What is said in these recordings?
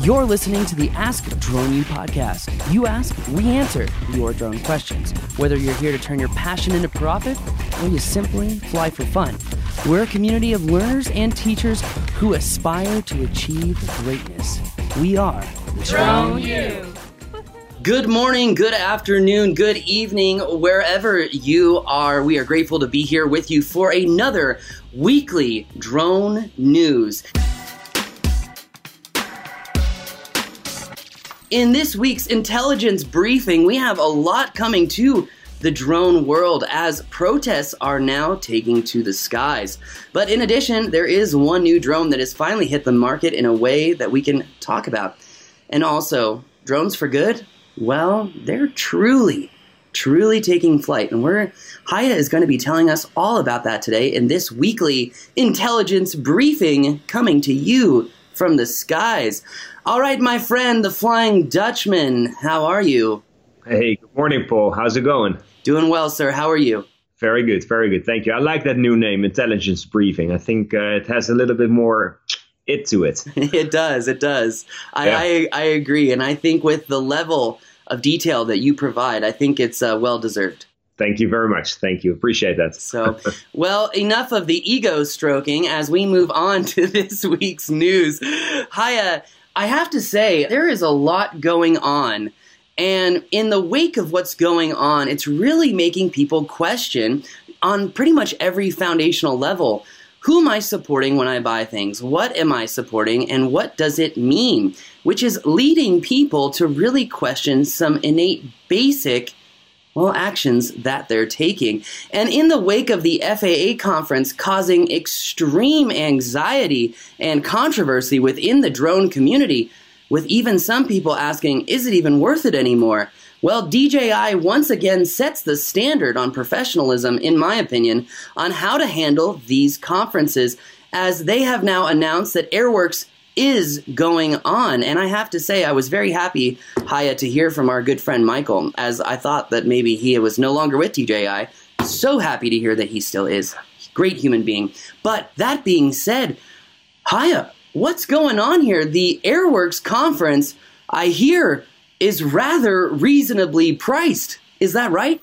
You're listening to the Ask Drone U podcast. You ask, we answer your drone questions. Whether you're here to turn your passion into profit or you simply fly for fun, we're a community of learners and teachers who aspire to achieve greatness. We are Drone U. Good morning, good afternoon, good evening, wherever you are. We are grateful to be here with you for another weekly drone news. In this week's intelligence briefing, we have a lot coming to the drone world as protests are now taking to the skies. But in addition, there is one new drone that has finally hit the market in a way that we can talk about. And also, drones for good? Well, they're truly, truly taking flight. And we're, Haya is going to be telling us all about that today in this weekly intelligence briefing coming to you from the skies. All right, my friend, the Flying Dutchman, how are you? Hey, good morning, Paul. How's it going? Doing well, sir. How are you? Very good, very good. Thank you. I like that new name, Intelligence Briefing. I think uh, it has a little bit more it to it. it does, it does. I, yeah. I, I, agree. And I think with the level of detail that you provide, I think it's uh, well deserved. Thank you very much. Thank you. Appreciate that. so, well, enough of the ego stroking as we move on to this week's news. Haya, I have to say, there is a lot going on. And in the wake of what's going on, it's really making people question on pretty much every foundational level who am I supporting when I buy things? What am I supporting? And what does it mean? Which is leading people to really question some innate basic well, actions that they're taking. And in the wake of the FAA conference causing extreme anxiety and controversy within the drone community, with even some people asking, is it even worth it anymore? Well, DJI once again sets the standard on professionalism, in my opinion, on how to handle these conferences, as they have now announced that AirWorks is going on. And I have to say, I was very happy, Haya, to hear from our good friend Michael, as I thought that maybe he was no longer with DJI. So happy to hear that he still is. Great human being. But that being said, Haya, what's going on here? The Airworks conference, I hear, is rather reasonably priced. Is that right?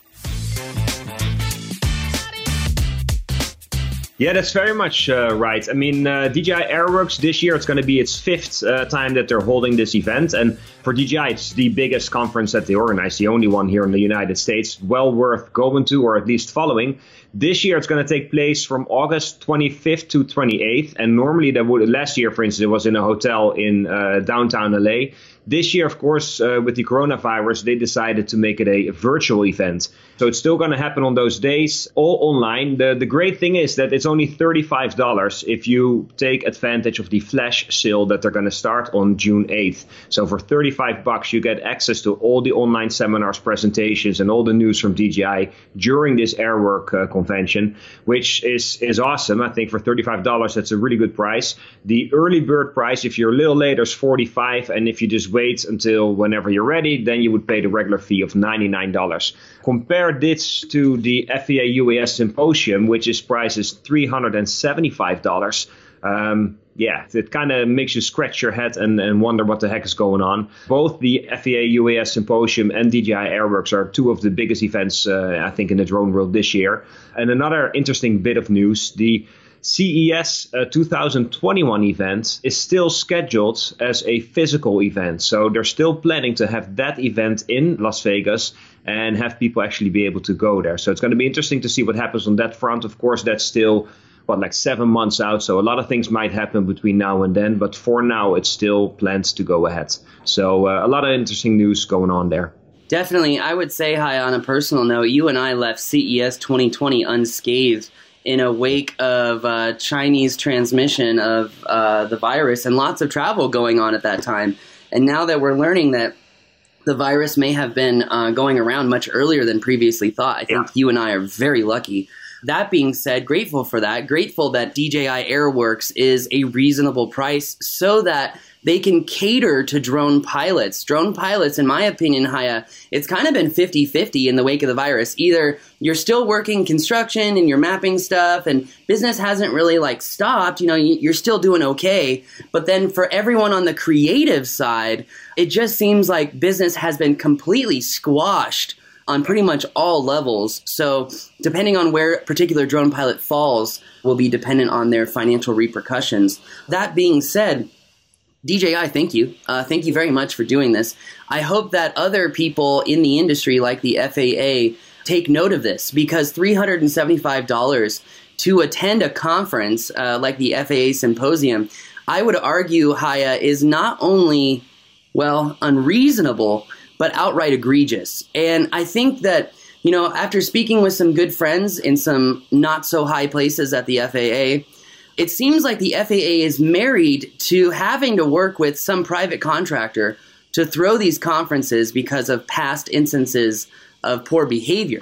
Yeah, that's very much uh, right. I mean, uh, DJI Airworks this year, it's going to be its fifth uh, time that they're holding this event. And for DJI, it's the biggest conference that they organize, the only one here in the United States. Well worth going to or at least following. This year, it's going to take place from August 25th to 28th. And normally, that would, last year, for instance, it was in a hotel in uh, downtown LA. This year, of course, uh, with the coronavirus, they decided to make it a virtual event. So it's still going to happen on those days, all online. The, the great thing is that it's only $35 if you take advantage of the flash sale that they're going to start on June 8th. So for 35 bucks, you get access to all the online seminars, presentations, and all the news from DJI during this Airwork uh, convention, which is, is awesome. I think for $35, that's a really good price. The early bird price, if you're a little later, is 45 And if you just wait until whenever you're ready, then you would pay the regular fee of $99. Compare this to the FAA UAS Symposium, which is priced as $375. Um, yeah, it kind of makes you scratch your head and, and wonder what the heck is going on. Both the FAA UAS Symposium and DJI Airworks are two of the biggest events, uh, I think, in the drone world this year. And another interesting bit of news the CES uh, 2021 event is still scheduled as a physical event. So they're still planning to have that event in Las Vegas and have people actually be able to go there. So it's going to be interesting to see what happens on that front. Of course, that's still what like seven months out so a lot of things might happen between now and then but for now it's still planned to go ahead so uh, a lot of interesting news going on there definitely i would say hi on a personal note you and i left ces 2020 unscathed in a wake of uh, Chinese transmission of uh, the virus and lots of travel going on at that time. And now that we're learning that the virus may have been uh, going around much earlier than previously thought, I think yeah. you and I are very lucky. That being said, grateful for that. Grateful that DJI Airworks is a reasonable price so that they can cater to drone pilots. Drone pilots, in my opinion, Haya, it's kind of been 50 50 in the wake of the virus. Either you're still working construction and you're mapping stuff and business hasn't really like stopped, you know, you're still doing okay. But then for everyone on the creative side, it just seems like business has been completely squashed on pretty much all levels. So, depending on where a particular drone pilot falls, will be dependent on their financial repercussions. That being said, DJI, thank you. Uh, thank you very much for doing this. I hope that other people in the industry, like the FAA, take note of this because $375 to attend a conference uh, like the FAA Symposium, I would argue, Haya, is not only, well, unreasonable, but outright egregious. And I think that, you know, after speaking with some good friends in some not so high places at the FAA, it seems like the FAA is married to having to work with some private contractor to throw these conferences because of past instances of poor behavior.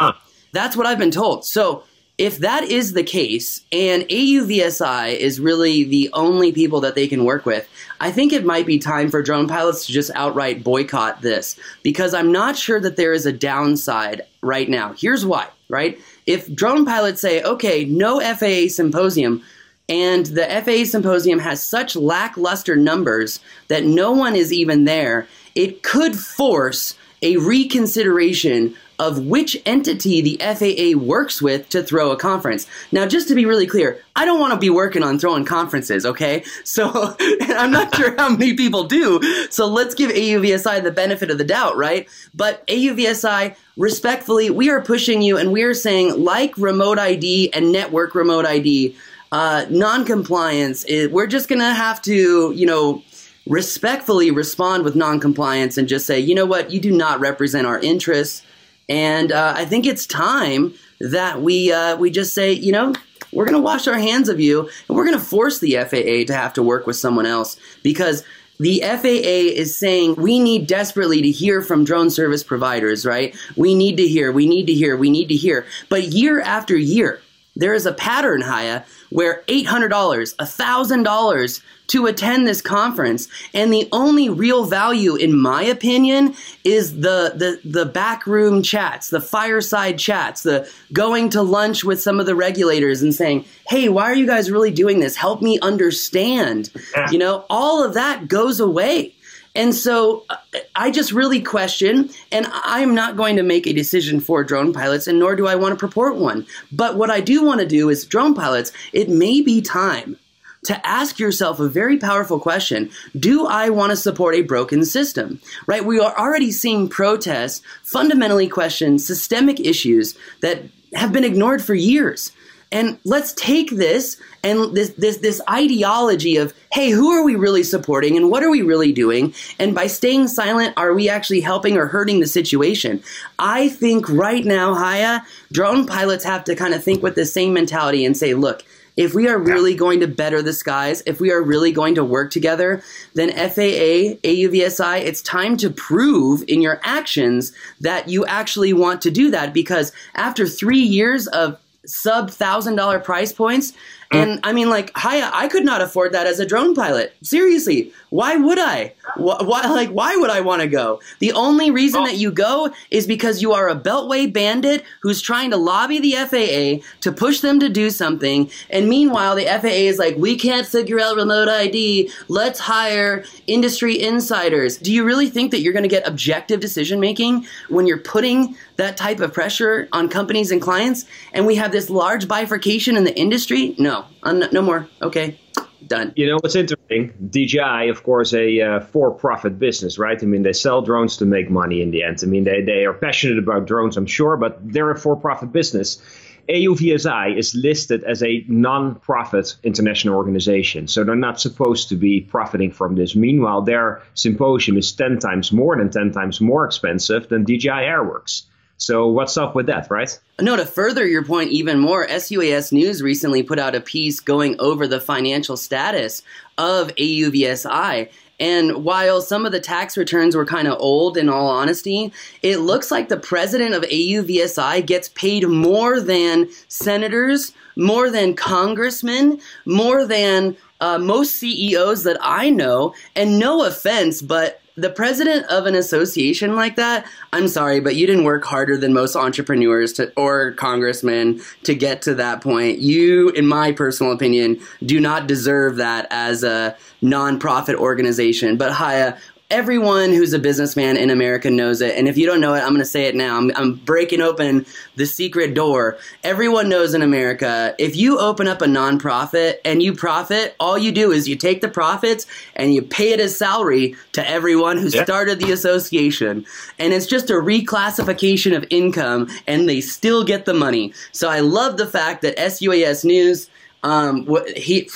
That's what I've been told. So, if that is the case, and AUVSI is really the only people that they can work with, I think it might be time for drone pilots to just outright boycott this because I'm not sure that there is a downside right now. Here's why, right? If drone pilots say, okay, no FAA symposium, and the FAA symposium has such lackluster numbers that no one is even there, it could force a reconsideration of which entity the FAA works with to throw a conference. Now, just to be really clear, I don't want to be working on throwing conferences, okay? So, I'm not sure how many people do. So, let's give AUVSI the benefit of the doubt, right? But AUVSI, respectfully, we are pushing you and we are saying, like remote ID and network remote ID, uh, non-compliance, is, we're just gonna have to, you know, respectfully respond with non-compliance and just say, you know what, you do not represent our interests, and uh, I think it's time that we uh, we just say, you know, we're gonna wash our hands of you, and we're gonna force the FAA to have to work with someone else because the FAA is saying we need desperately to hear from drone service providers, right? We need to hear, we need to hear, we need to hear. But year after year, there is a pattern, Haya, where $800, $1,000 to attend this conference, and the only real value, in my opinion, is the, the, the backroom chats, the fireside chats, the going to lunch with some of the regulators and saying, hey, why are you guys really doing this? Help me understand. You know, all of that goes away. And so uh, I just really question, and I'm not going to make a decision for drone pilots, and nor do I want to purport one. But what I do want to do is drone pilots, it may be time to ask yourself a very powerful question Do I want to support a broken system? Right? We are already seeing protests fundamentally question systemic issues that have been ignored for years. And let's take this and this this this ideology of hey, who are we really supporting and what are we really doing? And by staying silent, are we actually helping or hurting the situation? I think right now, Haya, drone pilots have to kind of think with the same mentality and say, look, if we are really going to better the skies, if we are really going to work together, then FAA, AUVSI, it's time to prove in your actions that you actually want to do that because after three years of sub thousand dollar price points. And I mean, like, hi, I could not afford that as a drone pilot. Seriously, why would I? Why, why like, why would I want to go? The only reason oh. that you go is because you are a Beltway bandit who's trying to lobby the FAA to push them to do something. And meanwhile, the FAA is like, we can't figure out remote ID. Let's hire industry insiders. Do you really think that you're going to get objective decision making when you're putting that type of pressure on companies and clients? And we have this large bifurcation in the industry? No, no more. Okay done. You know what's interesting? DJI, of course, a uh, for-profit business, right? I mean, they sell drones to make money in the end. I mean, they they are passionate about drones, I'm sure, but they're a for-profit business. AUVSI is listed as a non-profit international organization, so they're not supposed to be profiting from this. Meanwhile, their symposium is 10 times more than 10 times more expensive than DJI Airworks. So what's up with that, right? No, to further your point even more, SUAS News recently put out a piece going over the financial status of AUVSI. And while some of the tax returns were kind of old, in all honesty, it looks like the president of AUVSI gets paid more than senators, more than congressmen, more than uh, most CEOs that I know. And no offense, but the president of an association like that, I'm sorry, but you didn't work harder than most entrepreneurs to, or congressmen to get to that point. You, in my personal opinion, do not deserve that as a nonprofit organization. But Haya, everyone who's a businessman in America knows it. And if you don't know it, I'm going to say it now. I'm, I'm, breaking open the secret door. Everyone knows in America, if you open up a nonprofit and you profit, all you do is you take the profits and you pay it as salary to everyone who yeah. started the association. And it's just a reclassification of income and they still get the money. So I love the fact that SUAS News, um, what he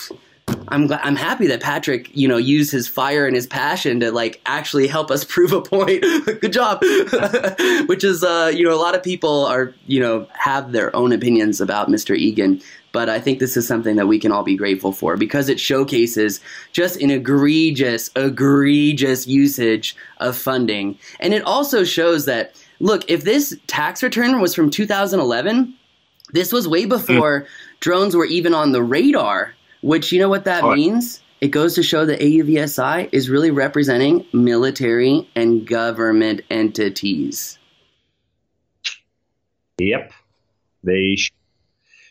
I'm I'm happy that Patrick, you know, used his fire and his passion to like actually help us prove a point. Good job. Which is, uh, you know, a lot of people are, you know, have their own opinions about Mr. Egan, but I think this is something that we can all be grateful for because it showcases just an egregious, egregious usage of funding, and it also shows that look, if this tax return was from 2011, this was way before mm. drones were even on the radar which you know what that means? It goes to show that AUVSI is really representing military and government entities. Yep. They sh-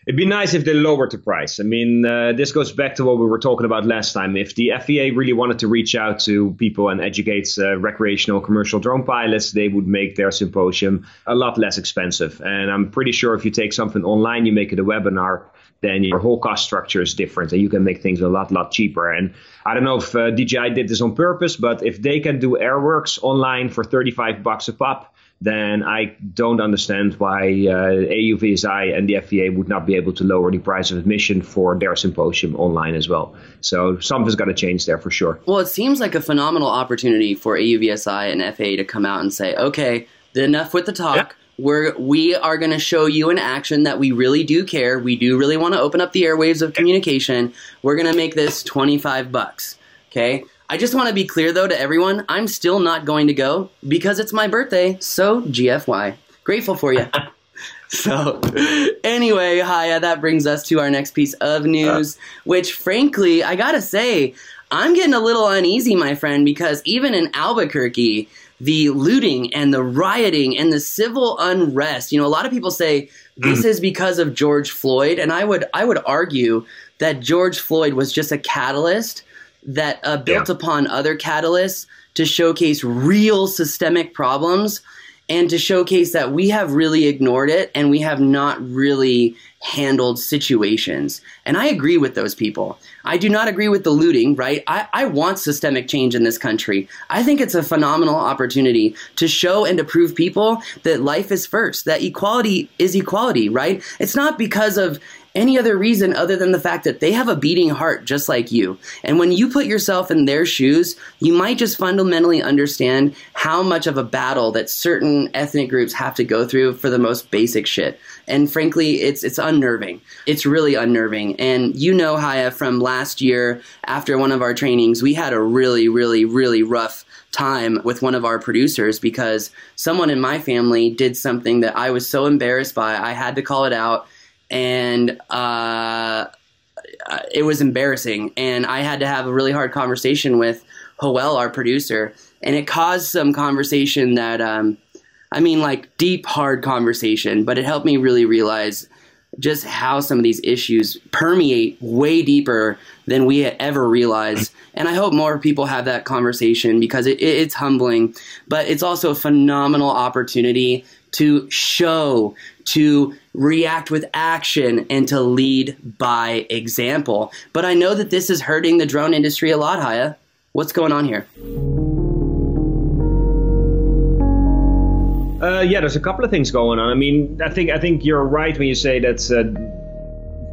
It'd be nice if they lowered the price. I mean, uh, this goes back to what we were talking about last time. If the FAA really wanted to reach out to people and educate uh, recreational commercial drone pilots, they would make their symposium a lot less expensive. And I'm pretty sure if you take something online, you make it a webinar, then your whole cost structure is different and you can make things a lot, lot cheaper. And I don't know if uh, DJI did this on purpose, but if they can do Airworks online for 35 bucks a pop, then I don't understand why uh, AUVSI and the FAA would not be able to lower the price of admission for their symposium online as well. So something's got to change there for sure. Well, it seems like a phenomenal opportunity for AUVSI and FAA to come out and say, okay, enough with the talk. Yeah we're we are going to show you in action that we really do care. We do really want to open up the airwaves of communication. We're going to make this 25 bucks. Okay? I just want to be clear though to everyone, I'm still not going to go because it's my birthday. So, GFY. Grateful for you. so, anyway, Haya, that brings us to our next piece of news, which frankly, I got to say, I'm getting a little uneasy, my friend, because even in Albuquerque, the looting and the rioting and the civil unrest. You know, a lot of people say this mm. is because of George Floyd, and I would I would argue that George Floyd was just a catalyst that uh, built yeah. upon other catalysts to showcase real systemic problems and to showcase that we have really ignored it and we have not really handled situations. And I agree with those people. I do not agree with the looting, right? I, I want systemic change in this country. I think it's a phenomenal opportunity to show and to prove people that life is first, that equality is equality, right? It's not because of any other reason other than the fact that they have a beating heart just like you. And when you put yourself in their shoes, you might just fundamentally understand how much of a battle that certain ethnic groups have to go through for the most basic shit. And frankly, it's it's unnerving. It's really unnerving. And you know, Haya, from last year after one of our trainings, we had a really, really, really rough time with one of our producers because someone in my family did something that I was so embarrassed by. I had to call it out and uh, it was embarrassing. And I had to have a really hard conversation with Hoel, our producer, and it caused some conversation that, um, I mean, like deep, hard conversation, but it helped me really realize just how some of these issues permeate way deeper than we ever realized. And I hope more people have that conversation because it, it's humbling, but it's also a phenomenal opportunity to show, to react with action, and to lead by example. But I know that this is hurting the drone industry a lot, Haya. What's going on here? Uh, yeah, there's a couple of things going on. I mean, I think I think you're right when you say that uh,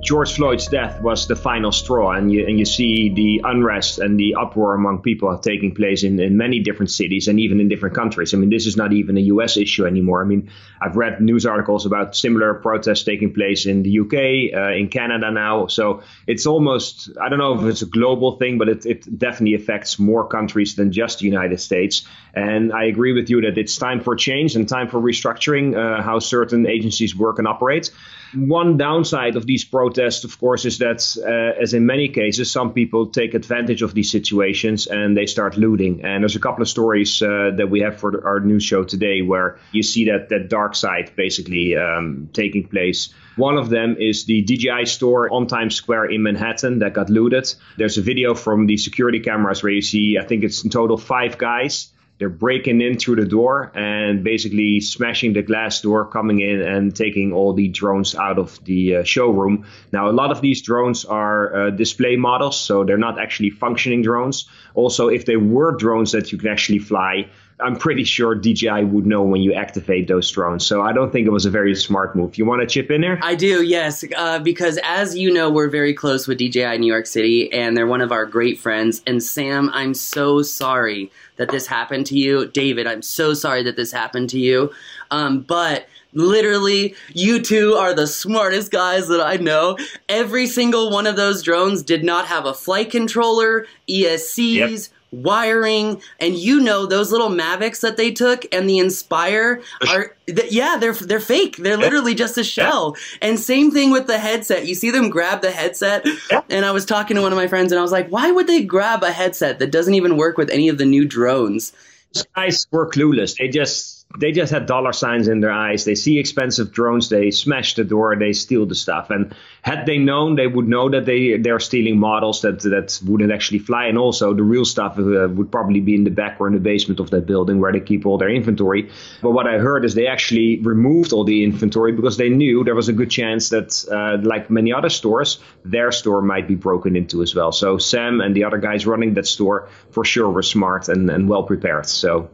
George Floyd's death was the final straw, and you and you see the unrest and the uproar among people taking place in, in many different cities and even in different countries. I mean, this is not even a U.S. issue anymore. I mean, I've read news articles about similar protests taking place in the U.K., uh, in Canada now. So it's almost I don't know if it's a global thing, but it, it definitely affects more countries than just the United States. And I agree with you that it's time for change and time for restructuring uh, how certain agencies work and operate. One downside of these protests, of course, is that, uh, as in many cases, some people take advantage of these situations and they start looting. And there's a couple of stories uh, that we have for our news show today where you see that that dark side basically um, taking place. One of them is the DJI store on Times Square in Manhattan that got looted. There's a video from the security cameras where you see, I think it's in total five guys they're breaking in through the door and basically smashing the glass door, coming in and taking all the drones out of the uh, showroom. Now, a lot of these drones are uh, display models, so they're not actually functioning drones. Also, if they were drones that you can actually fly, I'm pretty sure DJI would know when you activate those drones. So I don't think it was a very smart move. You want to chip in there? I do, yes, uh, because as you know, we're very close with DJI New York City, and they're one of our great friends. And Sam, I'm so sorry that this happened to you. David, I'm so sorry that this happened to you. Um, but literally, you two are the smartest guys that I know. Every single one of those drones did not have a flight controller, ESCs. Yep wiring, and you know those little Mavics that they took and the Inspire are th- yeah, they're they're fake. They're literally just a shell. And same thing with the headset. You see them grab the headset, and I was talking to one of my friends, and I was like, why would they grab a headset that doesn't even work with any of the new drones? These guys were clueless. They just they just had dollar signs in their eyes. They see expensive drones, they smash the door, they steal the stuff. And had they known, they would know that they they're stealing models that that wouldn't actually fly. And also, the real stuff uh, would probably be in the back or in the basement of that building where they keep all their inventory. But what I heard is they actually removed all the inventory because they knew there was a good chance that, uh, like many other stores, their store might be broken into as well. So Sam and the other guys running that store for sure were smart and, and well prepared. So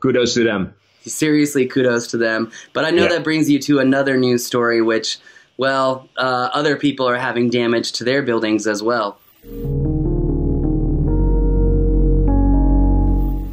kudos to them seriously, kudos to them. But I know yeah. that brings you to another news story, which, well, uh, other people are having damage to their buildings as well.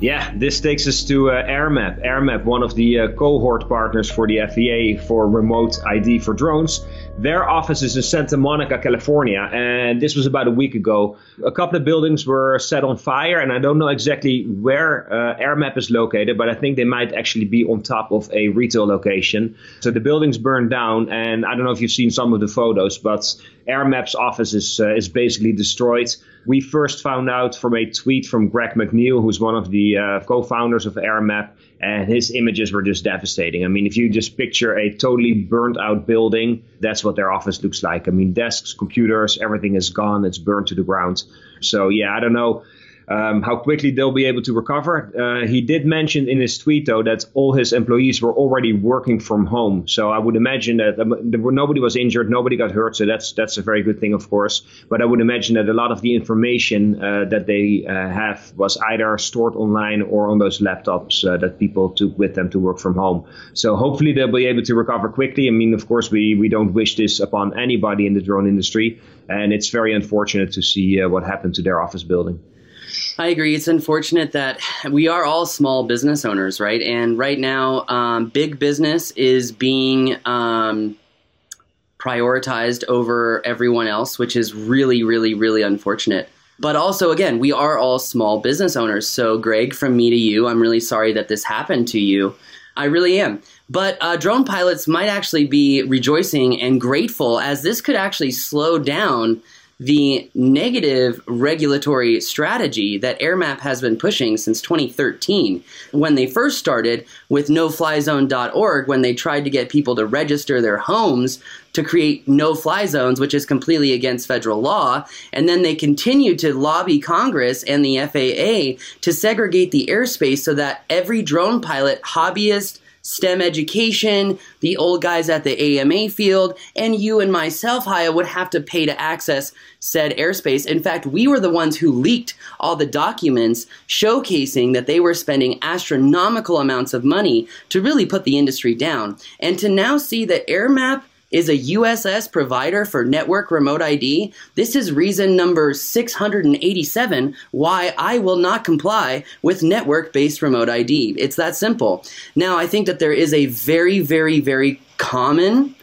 Yeah, this takes us to uh, AirMap. AirMap, one of the uh, cohort partners for the FAA for remote ID for drones. Their office is in Santa Monica, California, and this was about a week ago. A couple of buildings were set on fire, and I don't know exactly where uh, AirMap is located, but I think they might actually be on top of a retail location. So the buildings burned down, and I don't know if you've seen some of the photos, but AirMap's office is uh, is basically destroyed. We first found out from a tweet from Greg McNeal, who's one of the uh, co-founders of AirMap, and his images were just devastating. I mean, if you just picture a totally burnt out building, that's what their office looks like. I mean, desks, computers, everything is gone. It's burned to the ground. So yeah, I don't know um, how quickly they'll be able to recover. Uh, he did mention in his tweet, though, that all his employees were already working from home. So I would imagine that um, were, nobody was injured, nobody got hurt. So that's that's a very good thing, of course. But I would imagine that a lot of the information uh, that they uh, have was either stored online or on those laptops uh, that people took with them to work from home. So hopefully they'll be able to recover quickly. I mean, of course, we we don't wish this upon anybody in the drone industry, and it's very unfortunate to see uh, what happened to their office building. I agree. It's unfortunate that we are all small business owners, right? And right now, um, big business is being um, prioritized over everyone else, which is really, really, really unfortunate. But also, again, we are all small business owners. So, Greg, from me to you, I'm really sorry that this happened to you. I really am. But uh, drone pilots might actually be rejoicing and grateful as this could actually slow down the negative regulatory strategy that AirMap has been pushing since 2013. When they first started with noflyzone.org, when they tried to get people to register their homes to create no fly zones, which is completely against federal law. And then they continued to lobby Congress and the FAA to segregate the airspace so that every drone pilot, hobbyist, STEM education, the old guys at the AMA field, and you and myself, Haye, would have to pay to access said airspace. In fact, we were the ones who leaked all the documents showcasing that they were spending astronomical amounts of money to really put the industry down. And to now see that AirMap is a USS provider for network remote ID. This is reason number 687 why I will not comply with network based remote ID. It's that simple. Now, I think that there is a very, very, very common,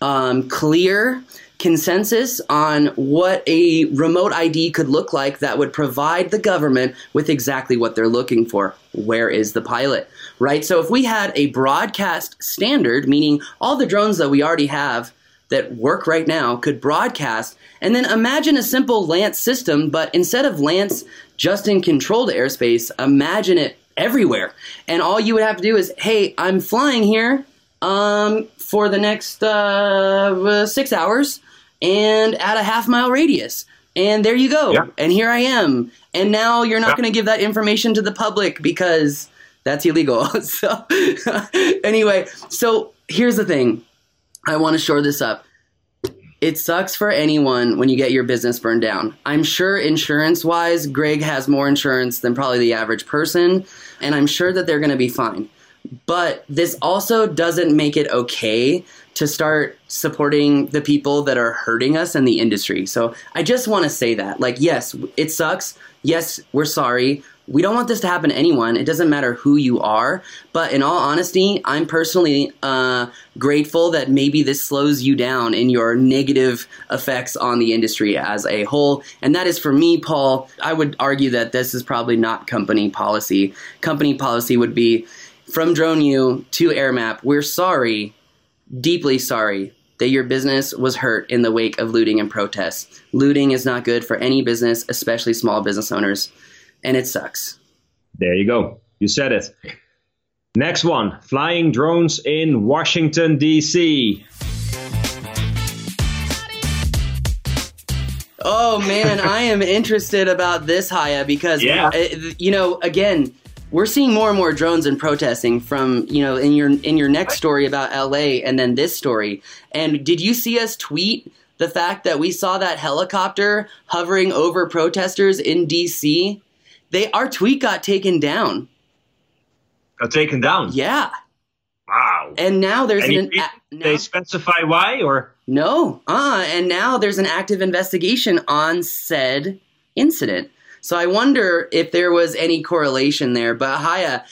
um, clear, consensus on what a remote ID could look like that would provide the government with exactly what they're looking for. Where is the pilot? Right? So if we had a broadcast standard, meaning all the drones that we already have that work right now could broadcast, and then imagine a simple LAANC system, but instead of LAANC just in controlled airspace, imagine it everywhere. And all you would have to do is, hey, I'm flying here um, for the next uh, six hours and at a half mile radius. And there you go. Yeah. And here I am. And now you're not Yeah. going to give that information to the public because that's illegal. so, anyway, so here's the thing I want to shore this up. It sucks for anyone when you get your business burned down. I'm sure insurance wise, Greg has more insurance than probably the average person, and I'm sure that they're going to be fine. But this also doesn't make it okay to start supporting the people that are hurting us in the industry. So I just want to say that. Like, yes, it sucks. Yes, we're sorry. We don't want this to happen to anyone. It doesn't matter who you are. But in all honesty, I'm personally uh, grateful that maybe this slows you down in your negative effects on the industry as a whole. And that is for me, Paul. I would argue that this is probably not company policy. Company policy would be from Drone U to AirMap, we're sorry, deeply sorry that your business was hurt in the wake of looting and protests. Looting is not good for any business, especially small business owners, and it sucks. There you go. You said it. Next one flying drones in Washington, D.C. Oh man, I am interested about this Haya because Yeah. uh, you know again we're seeing more and more drones and protesting from you know in your in your next story about LA and then this story. And did you see us tweet the fact that we saw that helicopter hovering over protesters in DC? They our tweet got taken down. Got taken down. Yeah. Wow. And now there's an a- they specify why or? No, uh, and now there's an active investigation on said incident. So I wonder if there was any correlation there. But Haya,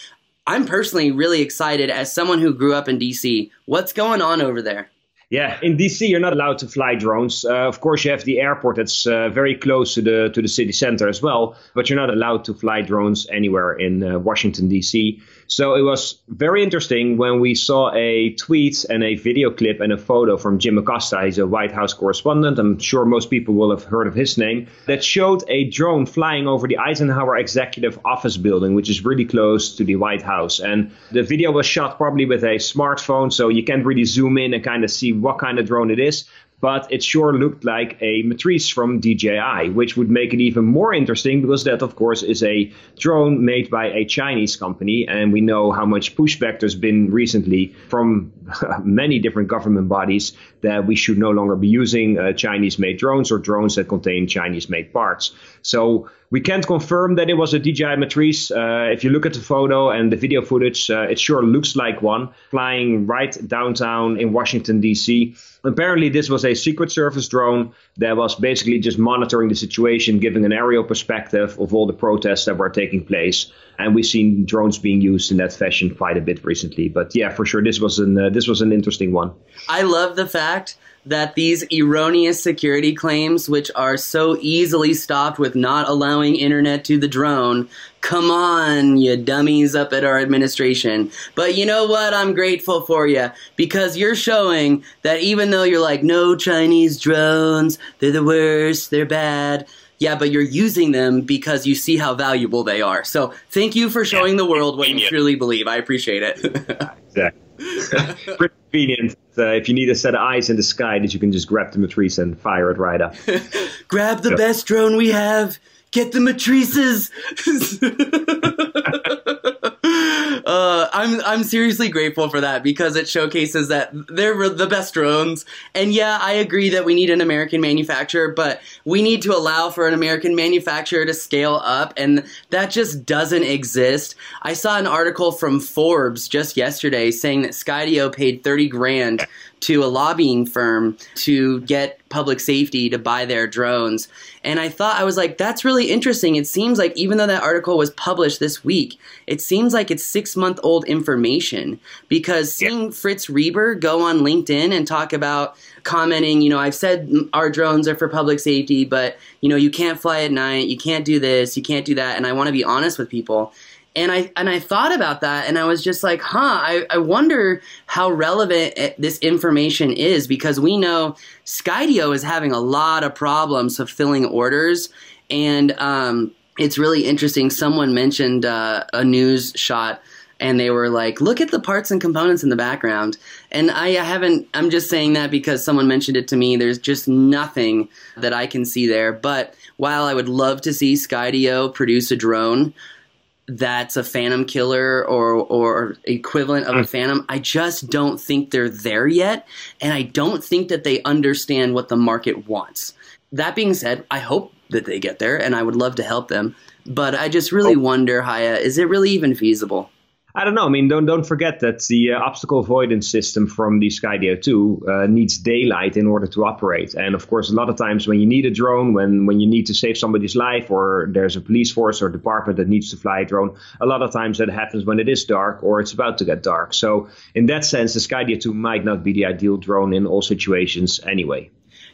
I'm personally really excited as someone who grew up in DC. What's going on over there? Yeah, in DC you're not allowed to fly drones. Uh, of course, you have the airport that's uh, very close to the to the city center as well, but you're not allowed to fly drones anywhere in uh, Washington DC. So it was very interesting when we saw a tweet and a video clip and a photo from Jim Acosta. He's a White House correspondent. I'm sure most people will have heard of his name. That showed a drone flying over the Eisenhower Executive Office building, which is really close to the White House. And the video was shot probably with a smartphone, so you can't really zoom in and kind of see what kind of drone it is. But it sure looked like a matrice from DJI, which would make it even more interesting because that, of course, is a drone made by a Chinese company. And we know how much pushback there's been recently from many different government bodies that we should no longer be using uh, Chinese made drones or drones that contain Chinese made parts. So we can't confirm that it was a DJI Matrice. Uh, if you look at the photo and the video footage, uh, it sure looks like one flying right downtown in Washington, D.C. Apparently, this was a Secret Service drone that was basically just monitoring the situation, giving an aerial perspective of all the protests that were taking place. And we've seen drones being used in that fashion quite a bit recently. But yeah, for sure, this was an uh, this was an interesting one. I love the fact that these erroneous security claims, which are so easily stopped with not allowing internet to the drone, come on, you dummies up at our administration. But you know what? I'm grateful for you because you're showing that even though you're like, no Chinese drones, they're the worst, they're bad. Yeah, but you're using them because you see how valuable they are. So thank you for showing the world what you truly believe. I appreciate it. Exactly. Pretty convenient. Uh, if you need a set of eyes in the sky, that you can just grab the matrice and fire it right up. Grab the Yeah. best drone we have. Get the matrices. uh, I'm I'm seriously grateful for that because it showcases that they're the best drones. And yeah, I agree that we need an American manufacturer, but we need to allow for an American manufacturer to scale up, and that just doesn't exist. I saw an article from Forbes just yesterday saying that Skydio paid thirty grand to a lobbying firm to get public safety to buy their drones. And I thought, I was like, that's really interesting. It seems like even though that article was published this week, it seems like it's six month old information because seeing yeah. Fritz Reber go on LinkedIn and talk about commenting, you know, I've said our drones are for public safety, but, you know, you can't fly at night, you can't do this, you can't do that. And I want to be honest with people and I and I thought about that, and I was just like, huh. I, I wonder how relevant this information is because we know Skydio is having a lot of problems fulfilling orders, and um, it's really interesting. Someone mentioned uh, a news shot and they were like, "Look at the parts and components in the background." And I haven't. I'm just saying that because someone mentioned it to me. There's just nothing that I can see there. But while I would love to see Skydio produce a drone that's a phantom killer or or equivalent of a mm. phantom i just don't think they're there yet and i don't think that they understand what the market wants that being said i hope that they get there and i would love to help them but i just really oh. wonder haya is it really even feasible I don't know. I mean, don't don't forget that the uh, obstacle avoidance system from the Skydio 2 uh, needs daylight in order to operate. And of course, a lot of times when you need a drone, when when you need to save somebody's life, or there's a police force or department that needs to fly a drone, a lot of times that happens when it is dark or it's about to get dark. So in that sense, the Skydio 2 might not be the ideal drone in all situations anyway.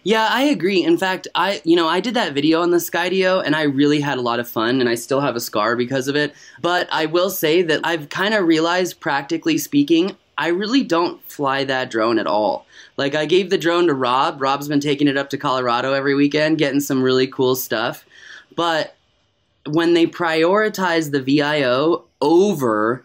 Yeah, I agree. In fact, I you know I did that video on the Skydio and I really had a lot of fun and I still have a scar because of it. But I will say that I've kind of realized, practically speaking, I really don't fly that drone at all. Like I gave the drone to Rob. Rob's been taking it up to Colorado every weekend, getting some really cool stuff. But when they prioritize the VIO over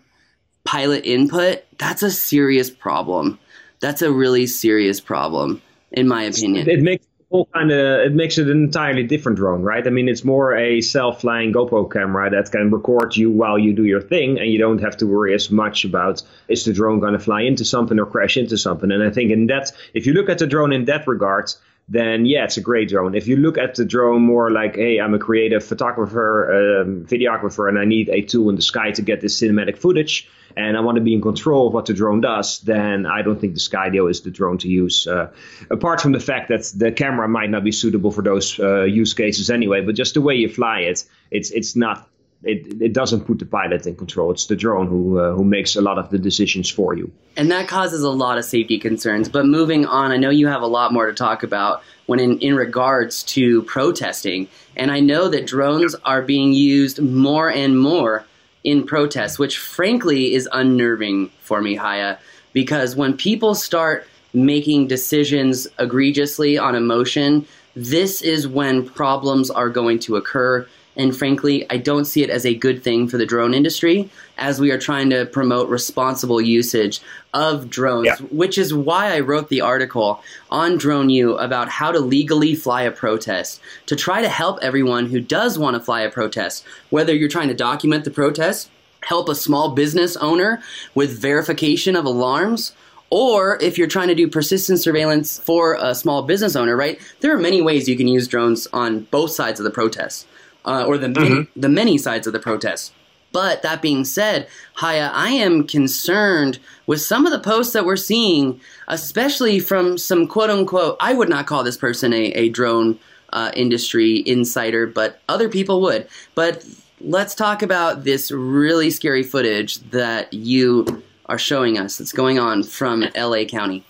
pilot input, that's a serious problem. That's a really serious problem in my opinion. It makes all kind of it makes it an entirely different drone, right? I mean, it's more a self-flying GoPro camera that can record you while you do your thing, and you don't have to worry as much about is the drone going to fly into something or crash into something. And I think in that, if you look at the drone in that regard, then yeah, it's a great drone. If you look at the drone more like, hey, I'm a creative photographer, um, videographer, and I need a tool in the sky to get this cinematic footage, and I want to be in control of what the drone does, then I don't think the Skydio is the drone to use. Uh, apart from the fact that the camera might not be suitable for those uh, use cases anyway, but just the way you fly it, it's it's not it, it doesn't put the pilot in control. It's the drone who uh, who makes a lot of the decisions for you. And that causes a lot of safety concerns. But moving on, I know you have a lot more to talk about when in, in regards to protesting. And I know that drones are being used more and more in protests, which frankly is unnerving for me, Haya, because when people start making decisions egregiously on emotion, this is when problems are going to occur and frankly, I don't see it as a good thing for the drone industry as we are trying to promote responsible usage of drones, yeah. which is why I wrote the article on Drone U about how to legally fly a protest to try to help everyone who does want to fly a protest, whether you're trying to document the protest, help a small business owner with verification of alarms, or if you're trying to do persistent surveillance for a small business owner, right? There are many ways you can use drones on both sides of the protest uh, or the many, mm-hmm. the many sides of the protest. But that being said, Haya, I am concerned with some of the posts that we're seeing, especially from some quote unquote, I would not call this person a, a drone uh, industry insider, but other people would. But let's talk about this really scary footage that you are showing us that's going on from LA County.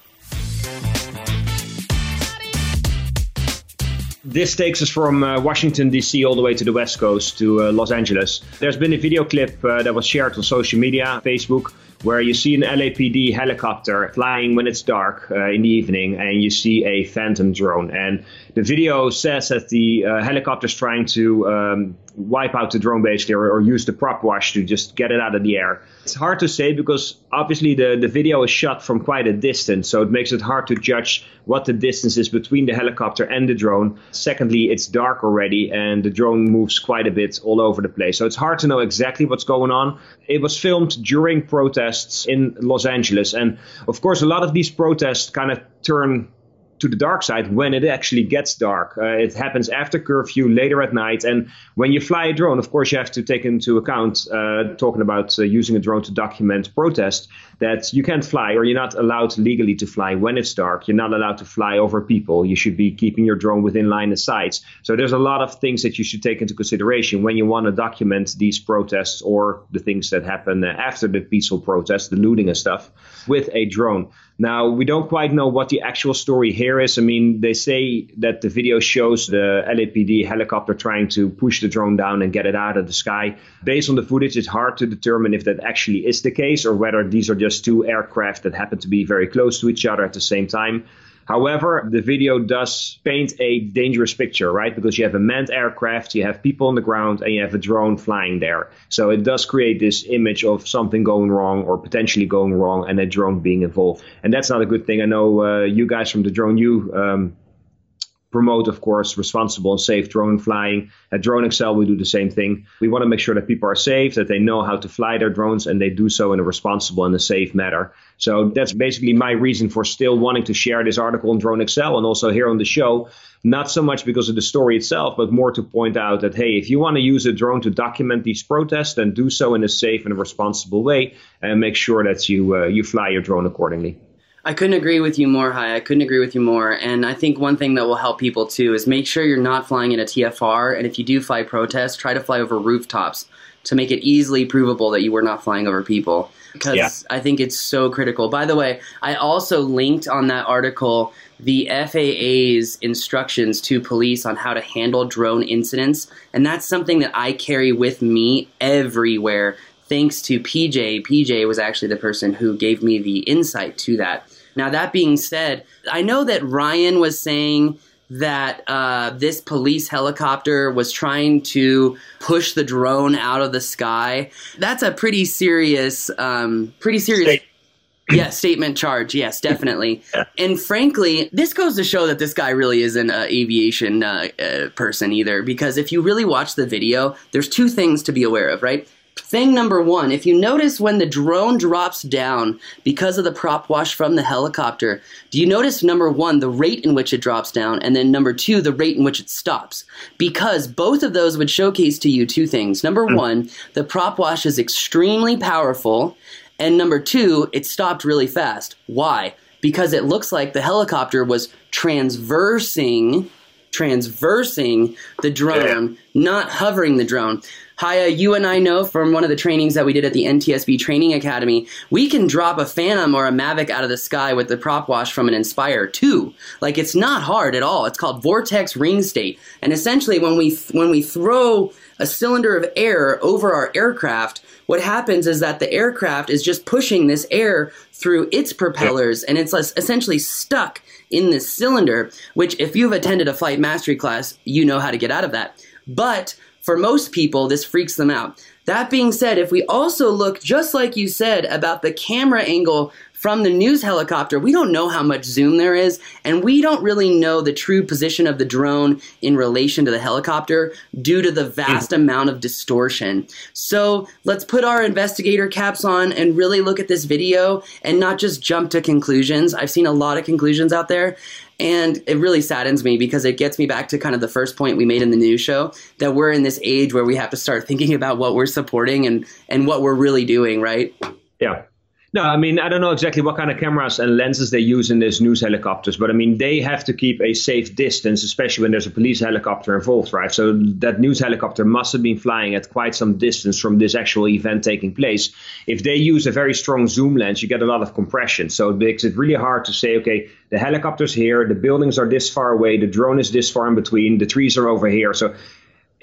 This takes us from uh, Washington, D.C., all the way to the West Coast to uh, Los Angeles. There's been a video clip uh, that was shared on social media, Facebook, where you see an LAPD helicopter flying when it's dark uh, in the evening, and you see a phantom drone. And the video says that the uh, helicopter is trying to um, wipe out the drone basically or, or, use the prop wash to just get it out of the air. It's hard to say because obviously the, the video is shot from quite a distance, so it makes it hard to judge what the distance is between the helicopter and the drone. Secondly, it's dark already and the drone moves quite a bit all over the place, so it's hard to know exactly what's going on. It was filmed during protests in Los Angeles, and of course, a lot of these protests kind of turn to the dark side when it actually gets dark. Uh, it happens after curfew, later at night. And when you fly a drone, of course, you have to take into account, uh, talking about uh, using a drone to document protest, that you can't fly or you're not allowed legally to fly when it's dark. You're not allowed to fly over people. You should be keeping your drone within line of sight. So there's a lot of things that you should take into consideration when you want to document these protests or the things that happen after the peaceful protests, the looting and stuff, with a drone. Now, we don't quite know what the actual story here is. I mean, they say that the video shows the LAPD helicopter trying to push the drone down and get it out of the sky. Based on the footage, it's hard to determine if that actually is the case or whether these are just two aircraft that happen to be very close to each other at the same time. However, the video does paint a dangerous picture, right? Because you have a manned aircraft, you have people on the ground, and you have a drone flying there. So it does create this image of something going wrong or potentially going wrong and a drone being involved. And that's not a good thing. I know uh, you guys from the Drone U um, promote, of course, responsible and safe drone flying. At DroneXL, we do the same thing. We want to make sure that people are safe, that they know how to fly their drones, and they do so in a responsible and a safe manner. So that's basically my reason for still wanting to share this article on DroneXL and also here on the show. Not so much because of the story itself, but more to point out that, hey, if you want to use a drone to document these protests, then do so in a safe and a responsible way and make sure that you, uh, you fly your drone accordingly. I couldn't agree with you more, Hi. I couldn't agree with you more. And I think one thing that will help people too is make sure you're not flying in a TFR. And if you do fly protest, try to fly over rooftops to make it easily provable that you were not flying over people. Because yeah. I think it's so critical. By the way, I also linked on that article the FAA's instructions to police on how to handle drone incidents. And that's something that I carry with me everywhere thanks to PJ. PJ was actually the person who gave me the insight to that. Now, that being said, I know that Ryan was saying that uh, this police helicopter was trying to push the drone out of the sky. That's a pretty serious, um, pretty serious. State. yeah, statement charge. Yes, definitely. yeah. And frankly, this goes to show that this guy really isn't an aviation uh, uh, person either. Because if you really watch the video, there's two things to be aware of, right? Thing number one, if you notice when the drone drops down because of the prop wash from the helicopter, do you notice number one, the rate in which it drops down, and then number two, the rate in which it stops? Because both of those would showcase to you two things. Number hmm. one, the prop wash is extremely powerful, and number two, it stopped really fast. Why? Because it looks like the helicopter was transversing transversing the drone, not hovering the drone. Haye, you and I know from one of the trainings that we did at the NTSB Training Academy, we can drop a Phantom or a Mavic out of the sky with the prop wash from an Inspire 2. Like it's not hard at all. It's called vortex ring state, and essentially when we when we throw a cylinder of air over our aircraft, what happens is that the aircraft is just pushing this air through its propellers, and it's essentially stuck in this cylinder. Which, if you've attended a flight mastery class, you know how to get out of that. But for most people, this freaks them out. That being said, if we also look, just like you said, about the camera angle from the news helicopter, we don't know how much zoom there is, and we don't really know the true position of the drone in relation to the helicopter due to the vast mm. amount of distortion. So let's put our investigator caps on and really look at this video and not just jump to conclusions. I've seen a lot of conclusions out there, and it really saddens me because it gets me back to kind of the first point we made in the news show that we're in this age where we have to start thinking about what we're supporting and, and what we're really doing, right? Yeah. No, I mean, I don't know exactly what kind of cameras and lenses they use in these news helicopters, but I mean, they have to keep a safe distance, especially when there's a police helicopter involved, right? So that news helicopter must have been flying at quite some distance from this actual event taking place. If they use a very strong zoom lens, you get a lot of compression. So it makes it really hard to say, okay, the helicopter's here, the buildings are this far away, the drone is this far in between, the trees are over here. So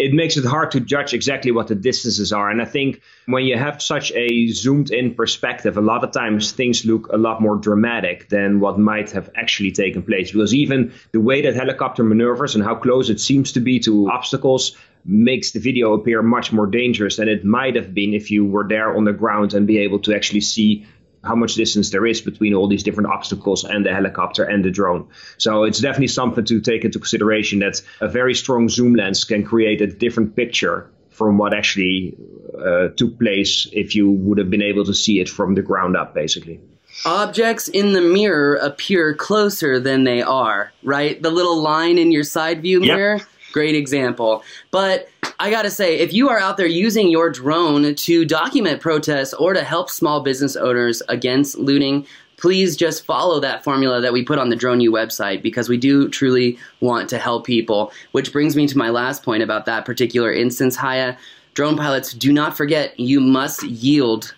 it makes it hard to judge exactly what the distances are. And I think when you have such a zoomed in perspective, a lot of times things look a lot more dramatic than what might have actually taken place. Because even the way that helicopter maneuvers and how close it seems to be to obstacles makes the video appear much more dangerous than it might have been if you were there on the ground and be able to actually see how much distance there is between all these different obstacles and the helicopter and the drone. So it's definitely something to take into consideration that a very strong zoom lens can create a different picture from what actually uh, took place if you would have been able to see it from the ground up, basically. Objects in the mirror appear closer than they are, right? The little line in your side view Yep. mirror, great example. But I gotta say, if you are out there using your drone to document protests or to help small business owners against looting, please just follow that formula that we put on the Drone website because we do truly want to help people. Which brings me to my last point about that particular instance, Haye. Drone pilots, do not forget you must yield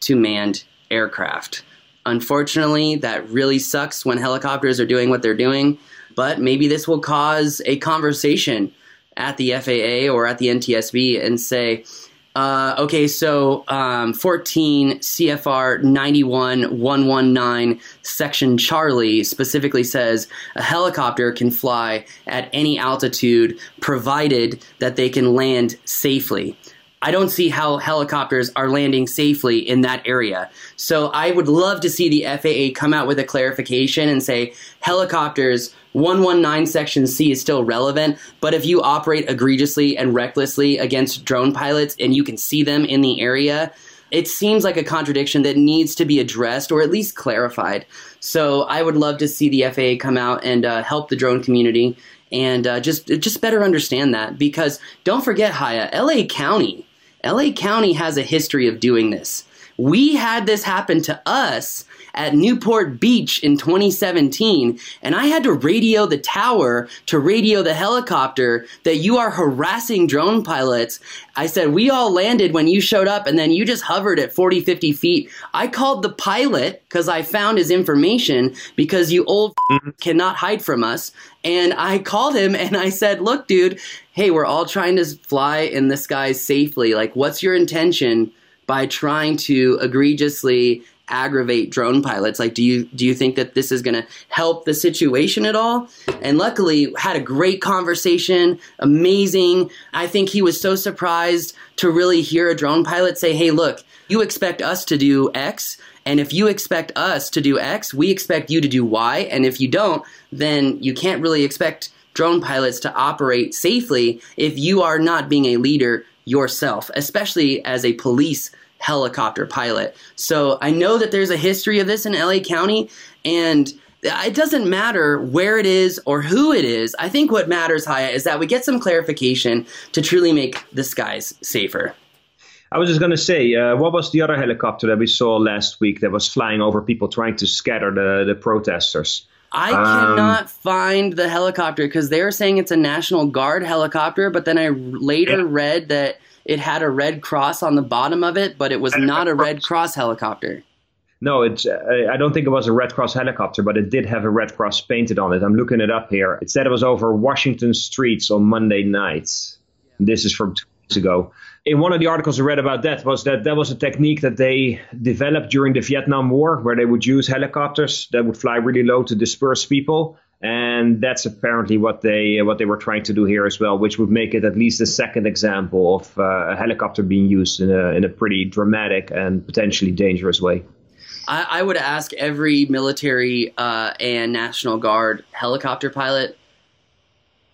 to manned aircraft. Unfortunately, that really sucks when helicopters are doing what they're doing, but maybe this will cause a conversation at the FAA or at the NTSB and say, uh, okay, so um, 14 CFR 91119 section Charlie specifically says a helicopter can fly at any altitude provided that they can land safely. I don't see how helicopters are landing safely in that area. So I would love to see the FAA come out with a clarification and say helicopters 119 section C is still relevant, but if you operate egregiously and recklessly against drone pilots and you can see them in the area, it seems like a contradiction that needs to be addressed or at least clarified. So I would love to see the FAA come out and uh, help the drone community and uh, just just better understand that because don't forget Haye, LA County, LA County has a history of doing this. We had this happen to us at Newport Beach in 2017, and I had to radio the tower to radio the helicopter that you are harassing drone pilots. I said, We all landed when you showed up, and then you just hovered at 40, 50 feet. I called the pilot because I found his information because you old mm-hmm. cannot hide from us. And I called him and I said, Look, dude, hey, we're all trying to fly in the skies safely. Like, what's your intention by trying to egregiously aggravate drone pilots? Like do you do you think that this is going to help the situation at all? And luckily had a great conversation amazing. I think he was so surprised to really hear a drone pilot say hey look you expect us to do x and if you expect us to do x we expect you to do y and if you don't then you can't really expect drone pilots to operate safely if you are not being a leader yourself especially as a police helicopter pilot. So I know that there's a history of this in LA County, and it doesn't matter where it is or who it is. I think what matters, Haye, is that we get some clarification to truly make the skies safer. I was just going to say, uh, what was the other helicopter that we saw last week that was flying over people trying to scatter the, the protesters? I Um, cannot find the helicopter because they were saying it's a National Guard helicopter, but then I later Yeah. read that it had a red cross on the bottom of it, but it was not a Red Cross helicopter. No, it's. Uh, I don't think it was a Red Cross helicopter, but it did have a Red Cross painted on it. I'm looking it up here. It said it was over Washington streets on Monday nights. This is from two weeks ago. In one of the articles I read about that was that that was a technique that they developed during the Vietnam War, where they would use helicopters that would fly really low to disperse people, and that's apparently what they what they were trying to do here as well, which would make it at least a second example of uh, a helicopter being used in a in a pretty dramatic and potentially dangerous way. I, I would ask every military uh, and National Guard helicopter pilot.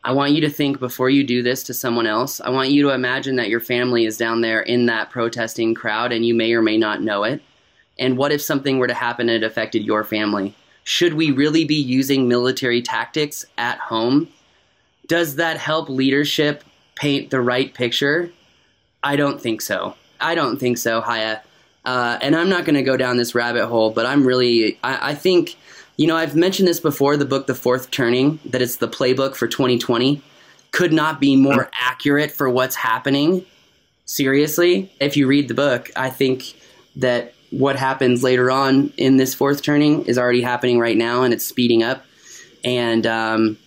I want you to think before you do this to someone else. I want you to imagine that your family is down there in that protesting crowd and you may or may not know it. And what if something were to happen and it affected your family? Should we really be using military tactics at home? Does that help leadership paint the right picture? I don't think so. I don't think so, Haye. Uh, and I'm not going to go down this rabbit hole, but I'm really, I, I think, you know, I've mentioned this before the book, The Fourth Turning, that it's the playbook for 2020. Could not be more accurate for what's happening. Seriously, if you read the book, I think that what happens later on in this fourth turning is already happening right now and it's speeding up. And um,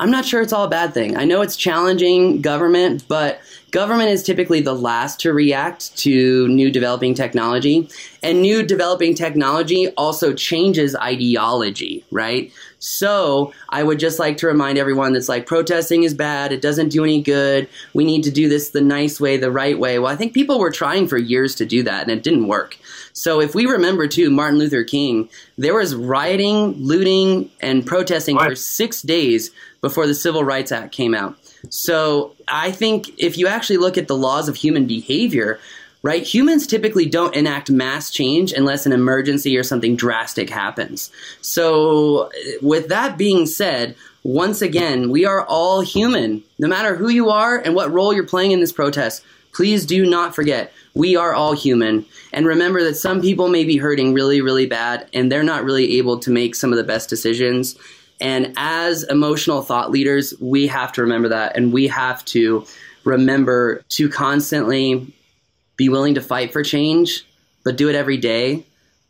I'm not sure it's all a bad thing. I know it's challenging government, but government is typically the last to react to new developing technology. And new developing technology also changes ideology, right? So I would just like to remind everyone that's like protesting is bad. It doesn't do any good. We need to do this the nice way, the right way. Well, I think people were trying for years to do that and it didn't work. So if we remember too, Martin Luther King, there was rioting, looting, and protesting Right. for six days before the Civil Rights Act came out. So I think if you actually look at the laws of human behavior, right? Humans typically don't enact mass change unless an emergency or something drastic happens. So, with that being said, once again, we are all human. No matter who you are and what role you're playing in this protest, please do not forget we are all human. And remember that some people may be hurting really, really bad and they're not really able to make some of the best decisions. And as emotional thought leaders, we have to remember that and we have to remember to constantly be willing to fight for change, but do it every day